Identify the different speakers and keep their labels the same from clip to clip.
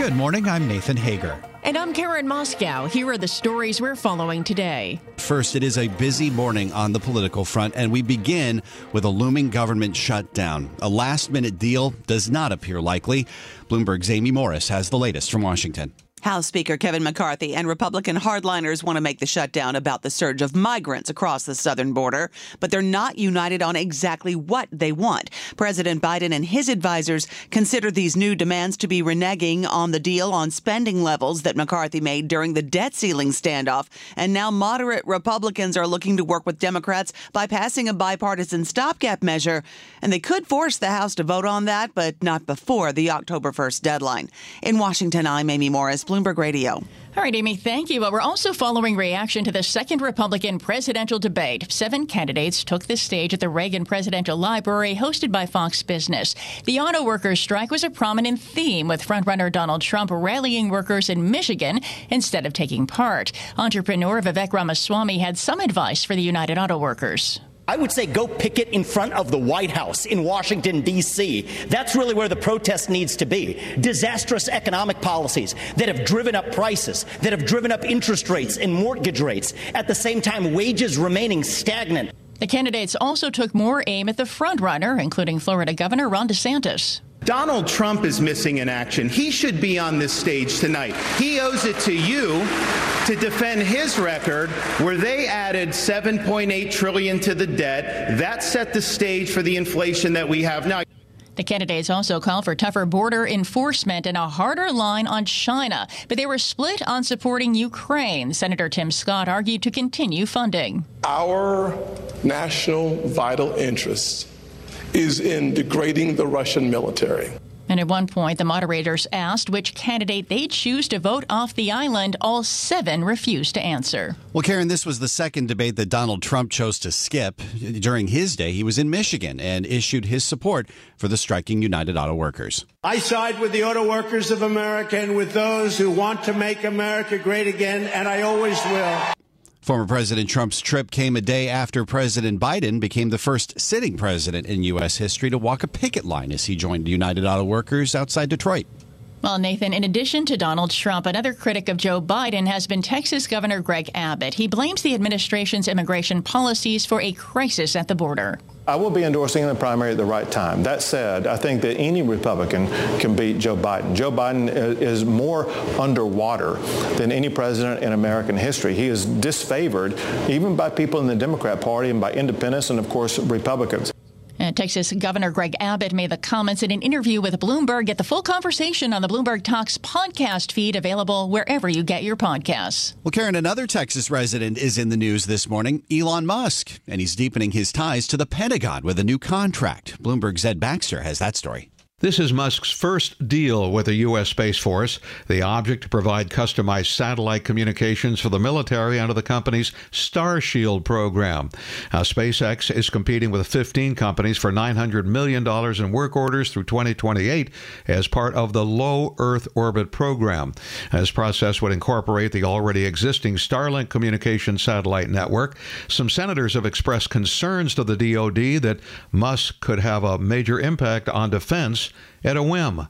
Speaker 1: Good morning. I'm Nathan Hager.
Speaker 2: And I'm Karen Moskow. Here are the stories we're following today.
Speaker 1: First, it is a busy morning on the political front, and we begin with a looming government shutdown. A last minute deal does not appear likely. Bloomberg's Amy Morris has the latest from Washington.
Speaker 3: House Speaker Kevin McCarthy and Republican hardliners want to make the shutdown about the surge of migrants across the southern border, but they're not united on exactly what they want. President Biden and his advisors consider these new demands to be reneging on the deal on spending levels that McCarthy made during the debt ceiling standoff. And now moderate Republicans are looking to work with Democrats by passing a bipartisan stopgap measure. And they could force the House to vote on that, but not before the October 1st deadline. In Washington, I'm Amy Morris. Bloomberg Radio.
Speaker 2: All right, Amy, thank you. But we're also following reaction to the second Republican presidential debate. Seven candidates took the stage at the Reagan Presidential Library, hosted by Fox Business. The auto workers' strike was a prominent theme, with frontrunner Donald Trump rallying workers in Michigan instead of taking part. Entrepreneur Vivek Ramaswamy had some advice for the United Auto Workers.
Speaker 4: I would say go picket in front of the White House in Washington, D.C. That's really where the protest needs to be. Disastrous economic policies that have driven up prices, that have driven up interest rates and mortgage rates, at the same time, wages remaining stagnant.
Speaker 2: The candidates also took more aim at the frontrunner, including Florida Governor Ron DeSantis.
Speaker 5: Donald Trump is missing in action. He should be on this stage tonight. He owes it to you to defend his record where they added 7.8 trillion to the debt. That set the stage for the inflation that we have now.
Speaker 2: The candidates also call for tougher border enforcement and a harder line on China, but they were split on supporting Ukraine. Senator Tim Scott argued to continue funding.
Speaker 6: Our national vital interest is in degrading the Russian military.
Speaker 2: And at one point, the moderators asked which candidate they choose to vote off the island. All seven refused to answer.
Speaker 1: Well, Karen, this was the second debate that Donald Trump chose to skip. During his day, he was in Michigan and issued his support for the striking United Auto Workers.
Speaker 7: I side with the auto workers of America and with those who want to make America great again, and I always will.
Speaker 1: Former President Trump's trip came a day after President Biden became the first sitting president in U.S. history to walk a picket line as he joined United Auto Workers outside Detroit.
Speaker 2: Well, Nathan, in addition to Donald Trump, another critic of Joe Biden has been Texas Governor Greg Abbott. He blames the administration's immigration policies for a crisis at the border.
Speaker 8: I will be endorsing in the primary at the right time. That said, I think that any Republican can beat Joe Biden. Joe Biden is more underwater than any president in American history. He is disfavored even by people in the Democrat Party and by independents and, of course, Republicans.
Speaker 2: And Texas Governor Greg Abbott made the comments in an interview with Bloomberg. Get the full conversation on the Bloomberg Talks podcast feed available wherever you get your podcasts.
Speaker 1: Well, Karen, another Texas resident is in the news this morning, Elon Musk, and he's deepening his ties to the Pentagon with a new contract. Bloomberg's Ed Baxter has that story.
Speaker 9: This is Musk's first deal with the U.S. Space Force, the object to provide customized satellite communications for the military under the company's Starshield program. Now, SpaceX is competing with 15 companies for $900 million in work orders through 2028 as part of the Low Earth Orbit program. This process would incorporate the already existing Starlink communication satellite network. Some senators have expressed concerns to the DoD that Musk could have a major impact on defense at a whim.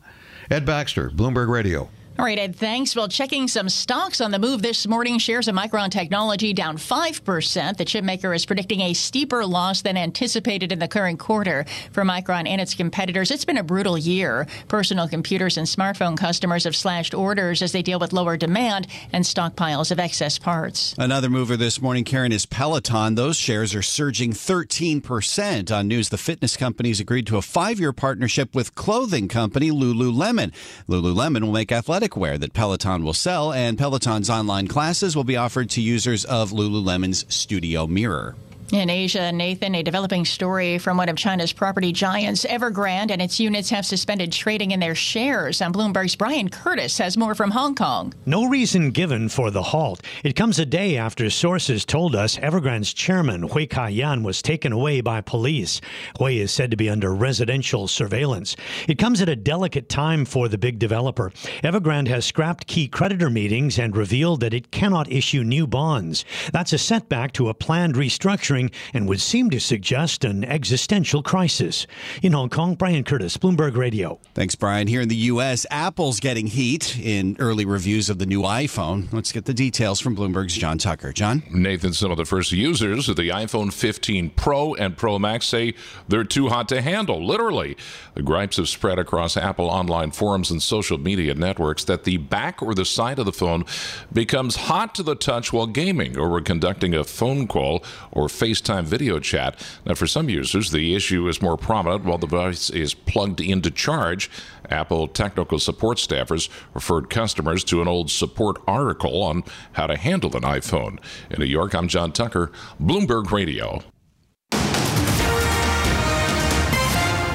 Speaker 9: Ed Baxter, Bloomberg Radio.
Speaker 2: All right, Ed, thanks. Well, checking some stocks on the move this morning. Shares of Micron Technology down 5%. The chipmaker is predicting a steeper loss than anticipated in the current quarter for Micron and its competitors. It's been a brutal year. Personal computers and smartphone customers have slashed orders as they deal with lower demand and stockpiles of excess parts.
Speaker 1: Another mover this morning, Karen, is Peloton. Those shares are surging 13% on news the fitness company's agreed to a five year partnership with clothing company Lululemon. Lululemon will make athletic wear that Peloton will sell, and Peloton's online classes will be offered to users of Lululemon's Studio Mirror.
Speaker 2: In Asia, Nathan, a developing story from one of China's property giants, Evergrande, and its units have suspended trading in their shares. On Bloomberg's Brian Curtis has more from Hong Kong.
Speaker 10: No reason given for the halt. It comes a day after sources told us Evergrande's chairman, Hui Ka-yan, was taken away by police. Hui is said to be under residential surveillance. It comes at a delicate time for the big developer. Evergrande has scrapped key creditor meetings and revealed that it cannot issue new bonds. That's a setback to a planned restructuring and would seem to suggest an existential crisis. In Hong Kong, Brian Curtis, Bloomberg Radio.
Speaker 1: Thanks, Brian. Here in the U.S., Apple's getting heat in early reviews of the new iPhone. Let's get the details from Bloomberg's John Tucker. John?
Speaker 11: Nathan, some of the first users of the iPhone 15 Pro and Pro Max say they're too hot to handle, literally. The gripes have spread across Apple online forums and social media networks that the back or the side of the phone becomes hot to the touch while gaming or conducting a phone call or face FaceTime video chat. Now, for some users, the issue is more prominent while the device is plugged into charge. Apple technical support staffers referred customers to an old support article on how to handle an iPhone. In New York, I'm John Tucker, Bloomberg Radio.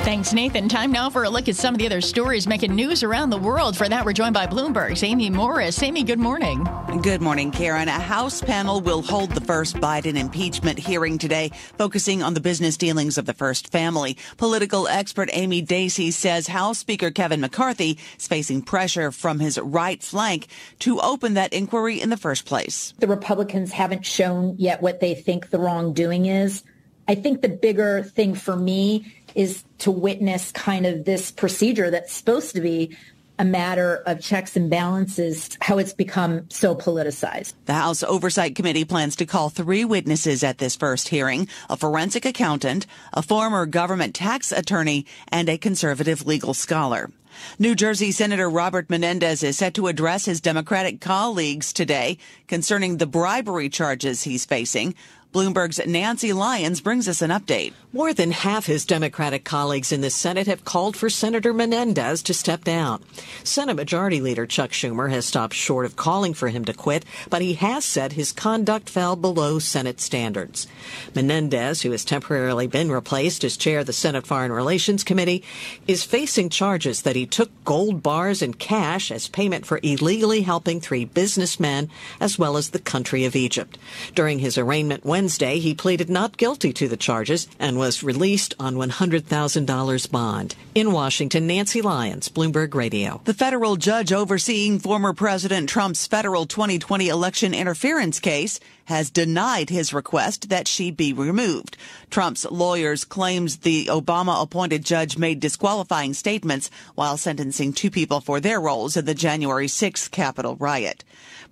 Speaker 2: Thanks, Nathan. Time now for a look at some of the other stories making news around the world. For that, we're joined by Bloomberg's Amy Morris. Amy, good morning.
Speaker 3: Good morning, Karen. A House panel will hold the first Biden impeachment hearing today, focusing on the business dealings of the first family. Political expert Amy Dacey says House Speaker Kevin McCarthy is facing pressure from his right flank to open that inquiry in the first place.
Speaker 12: The Republicans haven't shown yet what they think the wrongdoing is. I think the bigger thing for me is to witness kind of this procedure that's supposed to be a matter of checks and balances, how it's become so politicized.
Speaker 3: The House Oversight Committee plans to call three witnesses at this first hearing a forensic accountant, a former government tax attorney, and a conservative legal scholar. New Jersey Senator Robert Menendez is set to address his Democratic colleagues today concerning the bribery charges he's facing. Bloomberg's Nancy Lyons brings us an update.
Speaker 13: More than half his Democratic colleagues in the Senate have called for Senator Menendez to step down. Senate Majority Leader Chuck Schumer has stopped short of calling for him to quit, but he has said his conduct fell below Senate standards. Menendez, who has temporarily been replaced as chair of the Senate Foreign Relations Committee, is facing charges that he took gold bars and cash as payment for illegally helping three businessmen as well as the country of Egypt. During his arraignment Wednesday, Wednesday, he pleaded not guilty to the charges and was released on $100,000 bond. In Washington, Nancy Lyons, Bloomberg Radio.
Speaker 3: The federal judge overseeing former President Trump's federal 2020 election interference case has denied his request that she be removed. Trump's lawyers claims the Obama appointed judge made disqualifying statements while sentencing two people for their roles in the January 6th Capitol riot.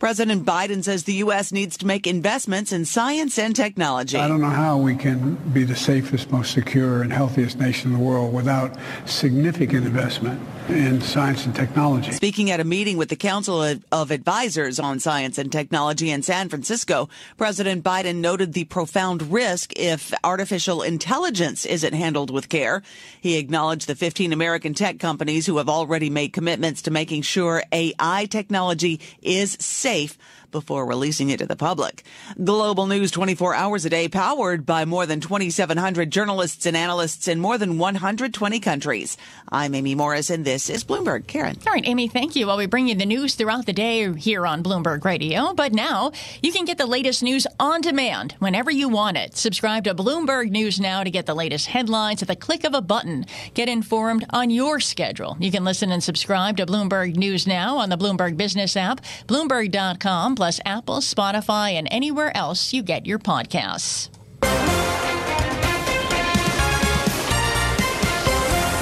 Speaker 3: President Biden says the U.S. needs to make investments in science and technology.
Speaker 14: I don't know how we can be the safest, most secure, and healthiest nation in the world without significant investment in science and technology.
Speaker 3: Speaking at a meeting with the Council of Advisors on Science and Technology in San Francisco, President Biden noted the profound risk if artificial intelligence isn't handled with care. He acknowledged the 15 American tech companies who have already made commitments to making sure AI technology is safe safe before releasing it to the public. Global news 24 hours a day powered by more than 2,700 journalists and analysts in more than 120 countries. I'm Amy Morris and this is Bloomberg. Karen.
Speaker 2: All right, Amy, thank you. While we bring you the news throughout the day here on Bloomberg Radio, but now you can get the latest news on demand whenever you want it. Subscribe to Bloomberg News Now to get the latest headlines at the click of a button. Get informed on your schedule. You can listen and subscribe to Bloomberg News Now on the Bloomberg Business app, Bloomberg.com plus Apple, Spotify, and anywhere else you get your podcasts.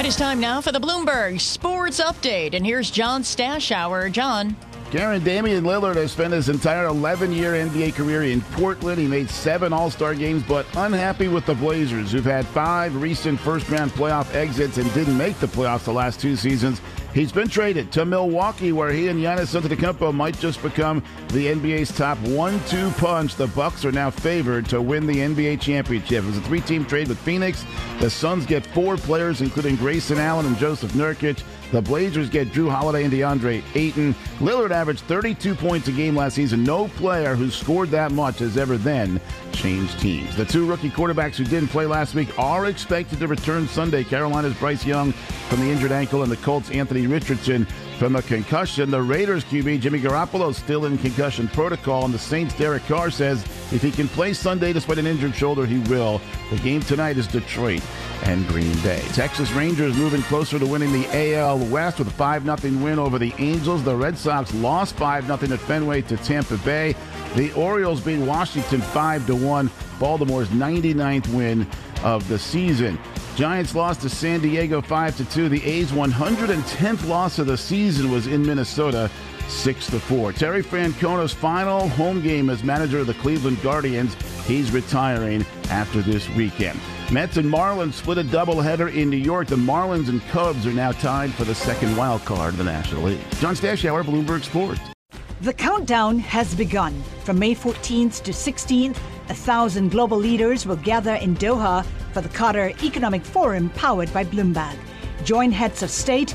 Speaker 2: It is time now for the Bloomberg Sports Update. And here's John Stashower. John.
Speaker 15: Karen Damian Lillard has spent his entire 11 year NBA career in Portland. He made seven All Star games, but unhappy with the Blazers, who've had five recent first round playoff exits and didn't make the playoffs the last two seasons. He's been traded to Milwaukee, where he and Giannis Antetokounmpo might just become the NBA's top one-two punch. The Bucks are now favored to win the NBA championship. It was a three-team trade with Phoenix. The Suns get four players, including Grayson Allen and Jusuf Nurkic. The Blazers get Jrue Holiday and DeAndre Ayton. Lillard averaged 32 points a game last season. No player who scored that much has ever then changed teams. The two rookie quarterbacks who didn't play last week are expected to return Sunday. Carolina's Bryce Young from the injured ankle and the Colts' Anthony Richardson from a concussion. The Raiders QB Jimmy Garoppolo still in concussion protocol, and the Saints' Derek Carr says if he can play Sunday despite an injured shoulder, he will. The game tonight is Detroit and Green Bay. Texas Rangers moving closer to winning the AL West with a 5 0 win over the Angels. The Red Sox lost 5 0 at Fenway to Tampa Bay. The Orioles beat Washington 5 1. Baltimore's 99th win of the season. Giants lost to San Diego 5 2. The A's 110th loss of the season was in Minnesota 6 4. Terry Francona's final home game as manager of the Cleveland Guardians. He's retiring after this weekend. Mets and Marlins split a doubleheader in New York. The Marlins and Cubs are now tied for the second wild card of the National League. John Stashower, Bloomberg Sports.
Speaker 16: The countdown has begun. From May 14th to 16th, a thousand global leaders will gather in Doha for the Qatar Economic Forum powered by Bloomberg. Join heads of state,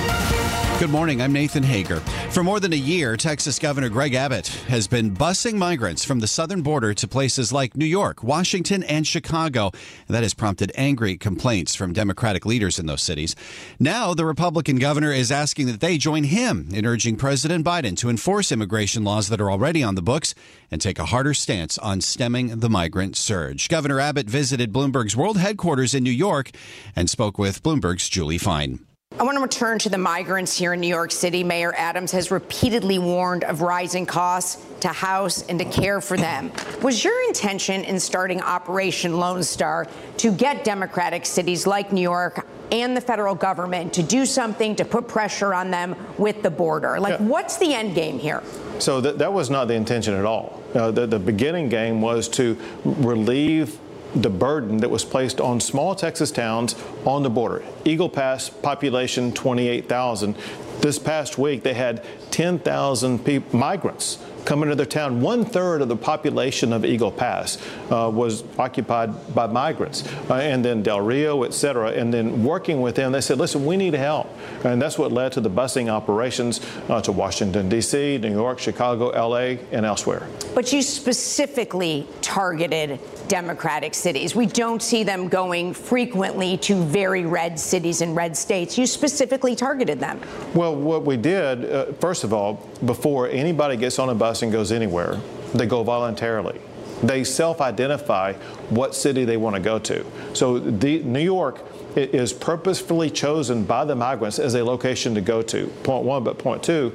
Speaker 1: Good morning. I'm Nathan Hager. For more than a year, Texas Governor Greg Abbott has been busing migrants from the southern border to places like New York, Washington, and Chicago. That has prompted angry complaints from Democratic leaders in those cities. Now, the Republican governor is asking that they join him in urging President Biden to enforce immigration laws that are already on the books and take a harder stance on stemming the migrant surge. Governor Abbott visited Bloomberg's world headquarters in New York and spoke with Bloomberg's Julie Fine.
Speaker 17: I want to return to the migrants here in New York City. Mayor Adams has repeatedly warned of rising costs to house and to care for them. Was your intention in starting Operation Lone Star to get Democratic cities like New York and the federal government to do something to put pressure on them with the border? Like, yeah. what's the end game here?
Speaker 8: So that, that was not the intention at all. Uh, the, the beginning game was to relieve the burden that was placed on small Texas towns on the border. Eagle Pass population 28,000. This past week they had 10,000 migrants come into their town. One third of the population of Eagle Pass uh, was occupied by migrants, uh, and then Del Rio, et cetera. And then working with them, they said, listen, we need help. And that's what led to the busing operations uh, to Washington, D.C., New York, Chicago, L.A., and elsewhere.
Speaker 17: But you specifically targeted Democratic cities. We don't see them going frequently to very red cities and red states. You specifically targeted them.
Speaker 8: Well, what we did, uh, first of all, before anybody gets on a bus and goes anywhere, they go voluntarily. They self identify what city they want to go to. So, the, New York is purposefully chosen by the migrants as a location to go to, point one. But point two,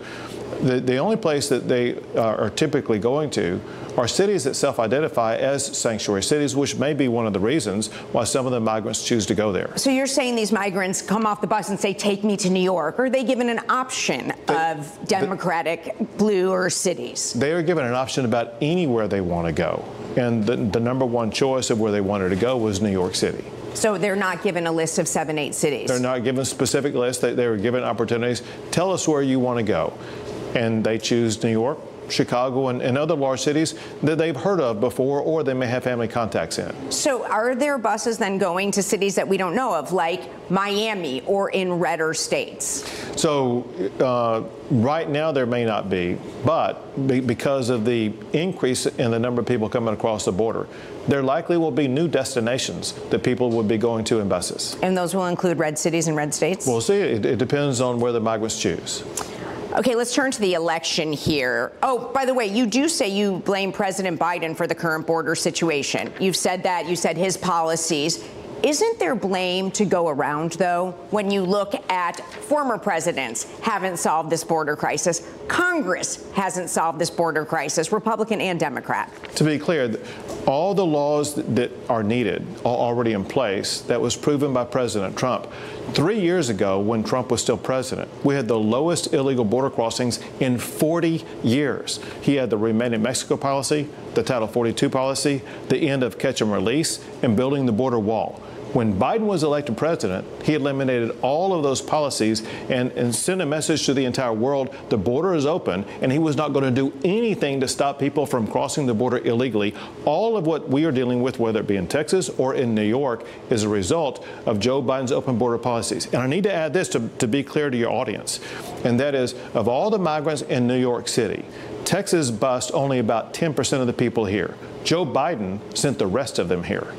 Speaker 8: the, the only place that they uh, are typically going to are cities that self identify as sanctuary cities, which may be one of the reasons why some of the migrants choose to go there.
Speaker 17: So you're saying these migrants come off the bus and say, Take me to New York? Or are they given an option they, of Democratic, blue, or cities?
Speaker 8: They are given an option about anywhere they want to go. And the, the number one choice of where they wanted to go was New York City.
Speaker 17: So they're not given a list of seven, eight cities?
Speaker 8: They're not given specific lists. They, they were given opportunities. Tell us where you want to go. And they choose New York, Chicago and, and, other large cities that they've heard of before or they may have family contacts in.
Speaker 17: So are there buses then going to cities that we don't know of, like Miami or in redder states?
Speaker 8: So uh, right now there may not be, but be, because of the increase in the number of people coming across the border, there likely will be new destinations that people would be going to in buses.
Speaker 17: And those will include red cities and red states?
Speaker 8: We'll see. It, it depends on where the migrants choose.
Speaker 17: Okay, let's turn to the election here. Oh, by the way, you do say you blame President Biden for the current border situation. You've said that. You said his policies. Isn't there blame to go around, though, when you look at former presidents haven't solved this border crisis? Congress hasn't solved this border crisis, Republican and Democrat.
Speaker 8: To be clear, all the laws that are needed are already in place. That was proven by President Trump. Three years ago, when Trump was still president, we had the lowest illegal border crossings in 40 years. He had the Remain in Mexico policy, the Title 42 policy, the end of catch and release, and building the border wall. When Biden was elected president, he eliminated all of those policies and, and sent a message to the entire world the border is open, and he was not going to do anything to stop people from crossing the border illegally. All of what we are dealing with, whether it be in Texas or in New York, is a result of Joe Biden's open border policies. And I need to add this to, to be clear to your audience, and that is of all the migrants in New York City, Texas bused only about 10% of the people here. Joe Biden sent the rest of them here.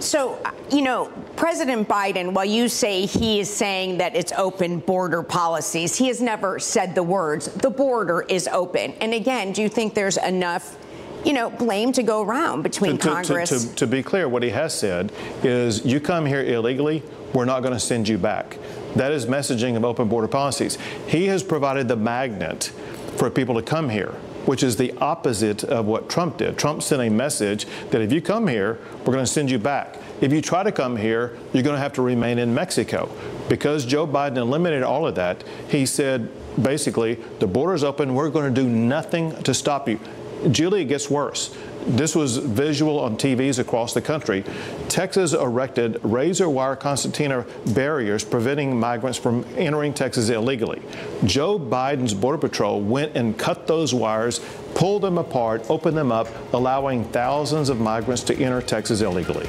Speaker 17: So, you know, President Biden, while you say he is saying that it's open border policies, he has never said the words, the border is open. And again, do you think there's enough? You know, blame to go around between
Speaker 8: to, to,
Speaker 17: Congress.
Speaker 8: To, to, be clear, what he has said is you come here illegally, we're not going to send you back. That is messaging of open border policies. He has provided the magnet for people to come here which is the opposite of what Trump did. Trump sent a message that if you come here, we're going to send you back. If you try to come here, you're going to have to remain in Mexico. Because Joe Biden eliminated all of that, he said basically, the border's open, we're going to do nothing to stop you. Julie, it gets worse. This was visual on TVs across the country. Texas erected razor wire concertina barriers preventing migrants from entering Texas illegally. Joe Biden's Border Patrol went and cut those wires, pulled them apart, opened them up, allowing thousands of migrants to enter Texas illegally.